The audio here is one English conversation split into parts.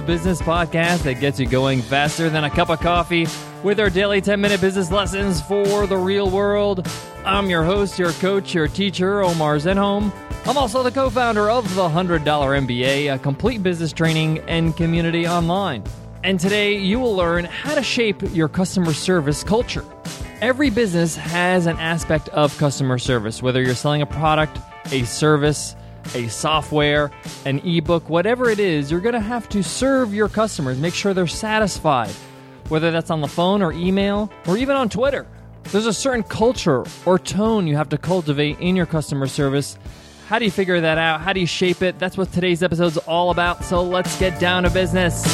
Business podcast that gets you going faster than a cup of coffee with our daily 10 minute business lessons for the real world. I'm your host, your coach, your teacher, Omar Zenhom. I'm also the co founder of the $100 MBA, a complete business training and community online. And today you will learn how to shape your customer service culture. Every business has an aspect of customer service, whether you're selling a product, a service, a software, an ebook, whatever it is, you're going to have to serve your customers, make sure they're satisfied, whether that's on the phone or email or even on Twitter. There's a certain culture or tone you have to cultivate in your customer service. How do you figure that out? How do you shape it? That's what today's episode's all about. So let's get down to business.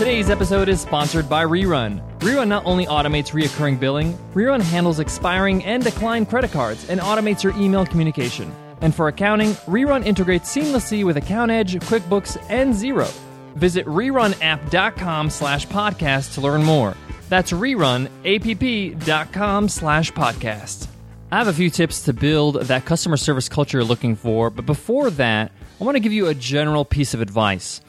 Today's episode is sponsored by Rerun. Rerun not only automates reoccurring billing, Rerun handles expiring and declined credit cards and automates your email communication. And for accounting, Rerun integrates seamlessly with AccountEdge, QuickBooks, and Xero. Visit rerunapp.com slash podcast to learn more. That's rerunapp.com slash podcast. I have a few tips to build that customer service culture you're looking for, but before that, I want to give you a general piece of advice.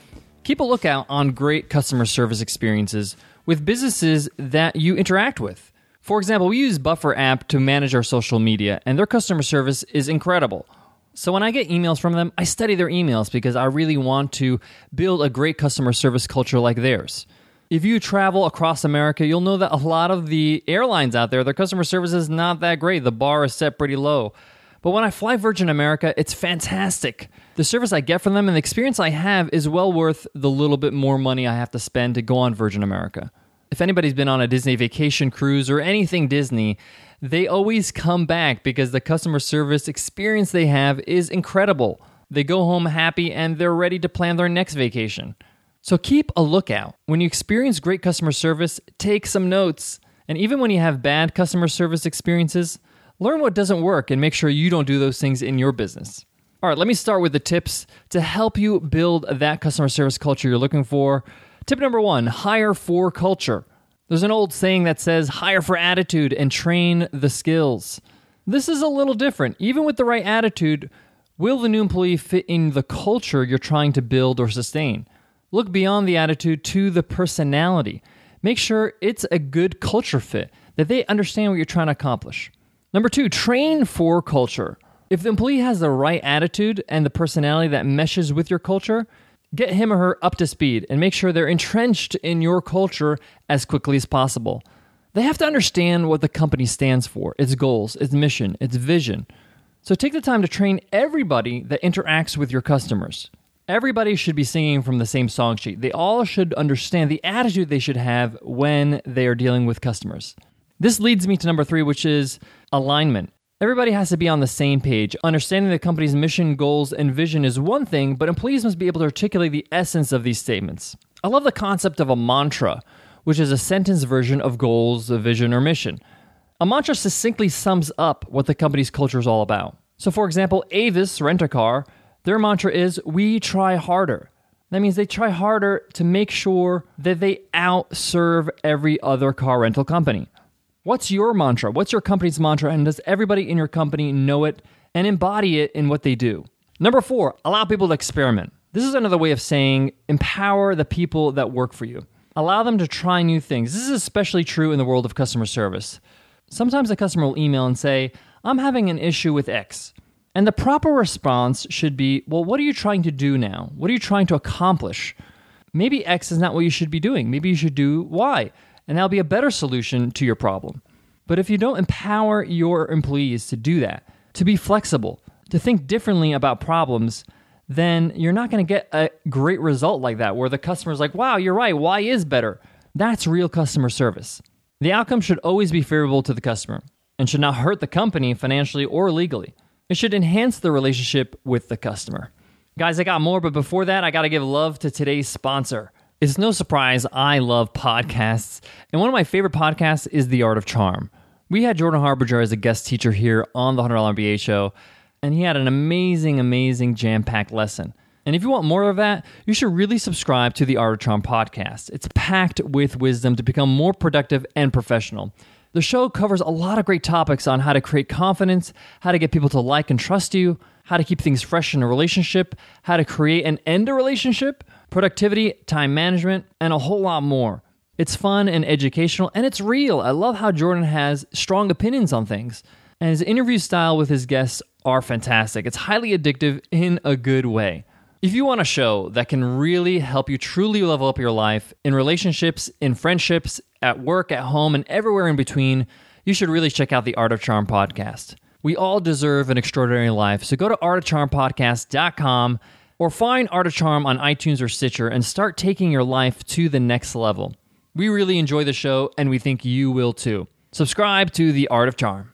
Keep a lookout on great customer service experiences with businesses that you interact with. For example, we use Buffer app to manage our social media, and their customer service is incredible. So when I get emails from them, I study their emails because I really want to build a great customer service culture like theirs. If you travel across America, you'll know that a lot of the airlines out there, their customer service is not that great. The bar is set pretty low. But when I fly Virgin America, it's fantastic. The service I get from them and the experience I have is well worth the little bit more money I have to spend to go on Virgin America. If anybody's been on a Disney vacation cruise or anything Disney, they always come back because the customer service experience they have is incredible. They go home happy and they're ready to plan their next vacation. So keep a lookout. When you experience great customer service, take some notes. And even when you have bad customer service experiences, Learn what doesn't work and make sure you don't do those things in your business. All right, let me start with the tips to help you build that customer service culture you're looking for. Tip number one hire for culture. There's an old saying that says hire for attitude and train the skills. This is a little different. Even with the right attitude, will the new employee fit in the culture you're trying to build or sustain? Look beyond the attitude to the personality. Make sure it's a good culture fit, that they understand what you're trying to accomplish. Number two, train for culture. If the employee has the right attitude and the personality that meshes with your culture, get him or her up to speed and make sure they're entrenched in your culture as quickly as possible. They have to understand what the company stands for, its goals, its mission, its vision. So take the time to train everybody that interacts with your customers. Everybody should be singing from the same song sheet. They all should understand the attitude they should have when they are dealing with customers. This leads me to number three, which is alignment. Everybody has to be on the same page. Understanding the company's mission, goals, and vision is one thing, but employees must be able to articulate the essence of these statements. I love the concept of a mantra, which is a sentence version of goals, vision, or mission. A mantra succinctly sums up what the company's culture is all about. So, for example, Avis Rent a Car, their mantra is We try harder. That means they try harder to make sure that they outserve every other car rental company. What's your mantra? What's your company's mantra? And does everybody in your company know it and embody it in what they do? Number four, allow people to experiment. This is another way of saying empower the people that work for you. Allow them to try new things. This is especially true in the world of customer service. Sometimes a customer will email and say, I'm having an issue with X. And the proper response should be, Well, what are you trying to do now? What are you trying to accomplish? Maybe X is not what you should be doing. Maybe you should do Y and that'll be a better solution to your problem. But if you don't empower your employees to do that, to be flexible, to think differently about problems, then you're not going to get a great result like that where the customer's like, wow, you're right, Y is better. That's real customer service. The outcome should always be favorable to the customer and should not hurt the company financially or legally. It should enhance the relationship with the customer. Guys, I got more, but before that, I got to give love to today's sponsor. It's no surprise I love podcasts, and one of my favorite podcasts is The Art of Charm. We had Jordan Harbinger as a guest teacher here on the $100 MBA show, and he had an amazing, amazing jam packed lesson. And if you want more of that, you should really subscribe to the Art of Charm podcast. It's packed with wisdom to become more productive and professional. The show covers a lot of great topics on how to create confidence, how to get people to like and trust you, how to keep things fresh in a relationship, how to create and end a relationship, productivity, time management, and a whole lot more. It's fun and educational, and it's real. I love how Jordan has strong opinions on things, and his interview style with his guests are fantastic. It's highly addictive in a good way. If you want a show that can really help you truly level up your life in relationships, in friendships, at work, at home, and everywhere in between, you should really check out the Art of Charm podcast. We all deserve an extraordinary life, so go to artofcharmpodcast.com or find Art of Charm on iTunes or Stitcher and start taking your life to the next level. We really enjoy the show, and we think you will too. Subscribe to the Art of Charm.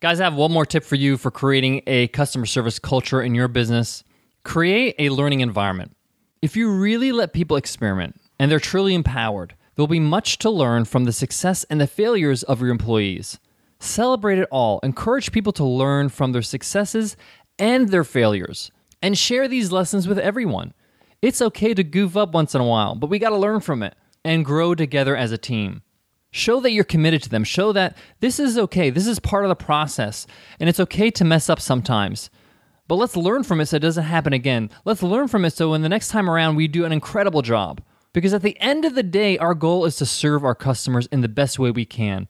Guys, I have one more tip for you for creating a customer service culture in your business. Create a learning environment. If you really let people experiment and they're truly empowered, there'll be much to learn from the success and the failures of your employees. Celebrate it all. Encourage people to learn from their successes and their failures, and share these lessons with everyone. It's okay to goof up once in a while, but we got to learn from it and grow together as a team. Show that you're committed to them. Show that this is okay. This is part of the process, and it's okay to mess up sometimes. But let's learn from it so it doesn't happen again. Let's learn from it so when the next time around we do an incredible job. Because at the end of the day, our goal is to serve our customers in the best way we can.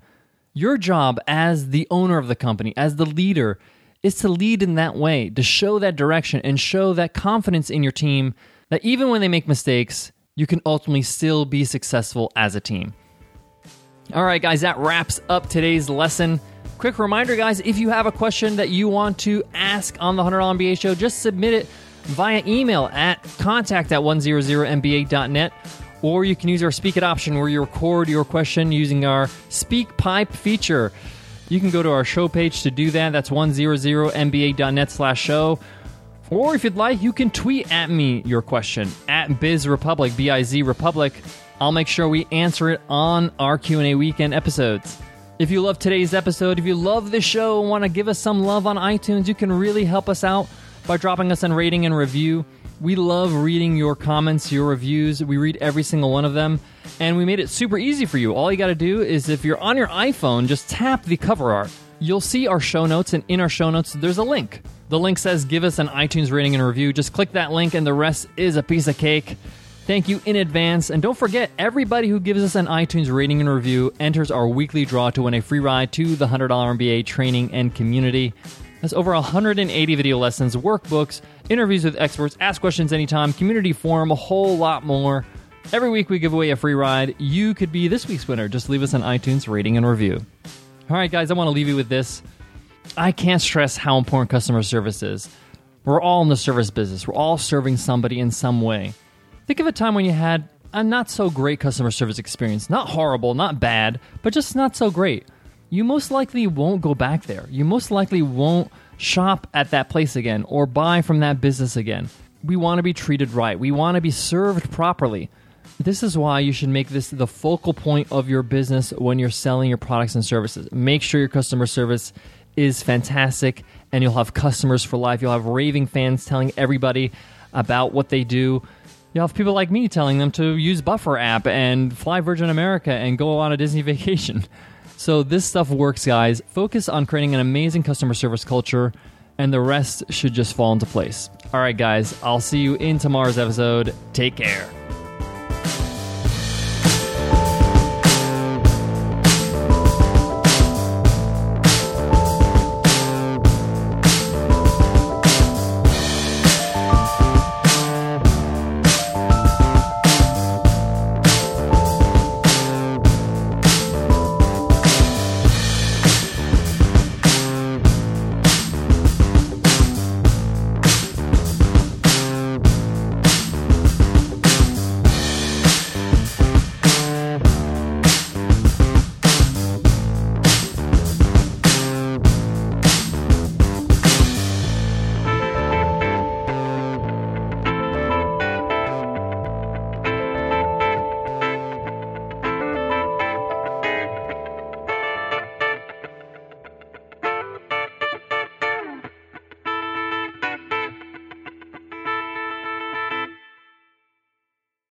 Your job as the owner of the company, as the leader, is to lead in that way, to show that direction and show that confidence in your team that even when they make mistakes, you can ultimately still be successful as a team. All right, guys, that wraps up today's lesson. Quick reminder, guys, if you have a question that you want to ask on the $100 MBA show, just submit it via email at contact at 100mba.net. Or you can use our Speak It option where you record your question using our SpeakPipe feature. You can go to our show page to do that. That's 100mba.net slash show. Or if you'd like, you can tweet at me your question at Biz Republic, B-I-Z Republic. I'll make sure we answer it on our Q&A weekend episodes. If you love today's episode, if you love the show and want to give us some love on iTunes, you can really help us out by dropping us a rating and review. We love reading your comments, your reviews. We read every single one of them. And we made it super easy for you. All you got to do is if you're on your iPhone, just tap the cover art. You'll see our show notes, and in our show notes, there's a link. The link says give us an iTunes rating and review. Just click that link, and the rest is a piece of cake. Thank you in advance. And don't forget, everybody who gives us an iTunes rating and review enters our weekly draw to win a free ride to the $100 MBA training and community. That's over 180 video lessons, workbooks, interviews with experts, ask questions anytime, community forum, a whole lot more. Every week we give away a free ride. You could be this week's winner. Just leave us an iTunes rating and review. All right, guys, I want to leave you with this. I can't stress how important customer service is. We're all in the service business, we're all serving somebody in some way. Think of a time when you had a not so great customer service experience. Not horrible, not bad, but just not so great. You most likely won't go back there. You most likely won't shop at that place again or buy from that business again. We want to be treated right. We want to be served properly. This is why you should make this the focal point of your business when you're selling your products and services. Make sure your customer service is fantastic and you'll have customers for life. You'll have raving fans telling everybody about what they do You'll have people like me telling them to use Buffer app and fly Virgin America and go on a Disney vacation. So this stuff works, guys. Focus on creating an amazing customer service culture, and the rest should just fall into place. All right, guys, I'll see you in tomorrow's episode. Take care.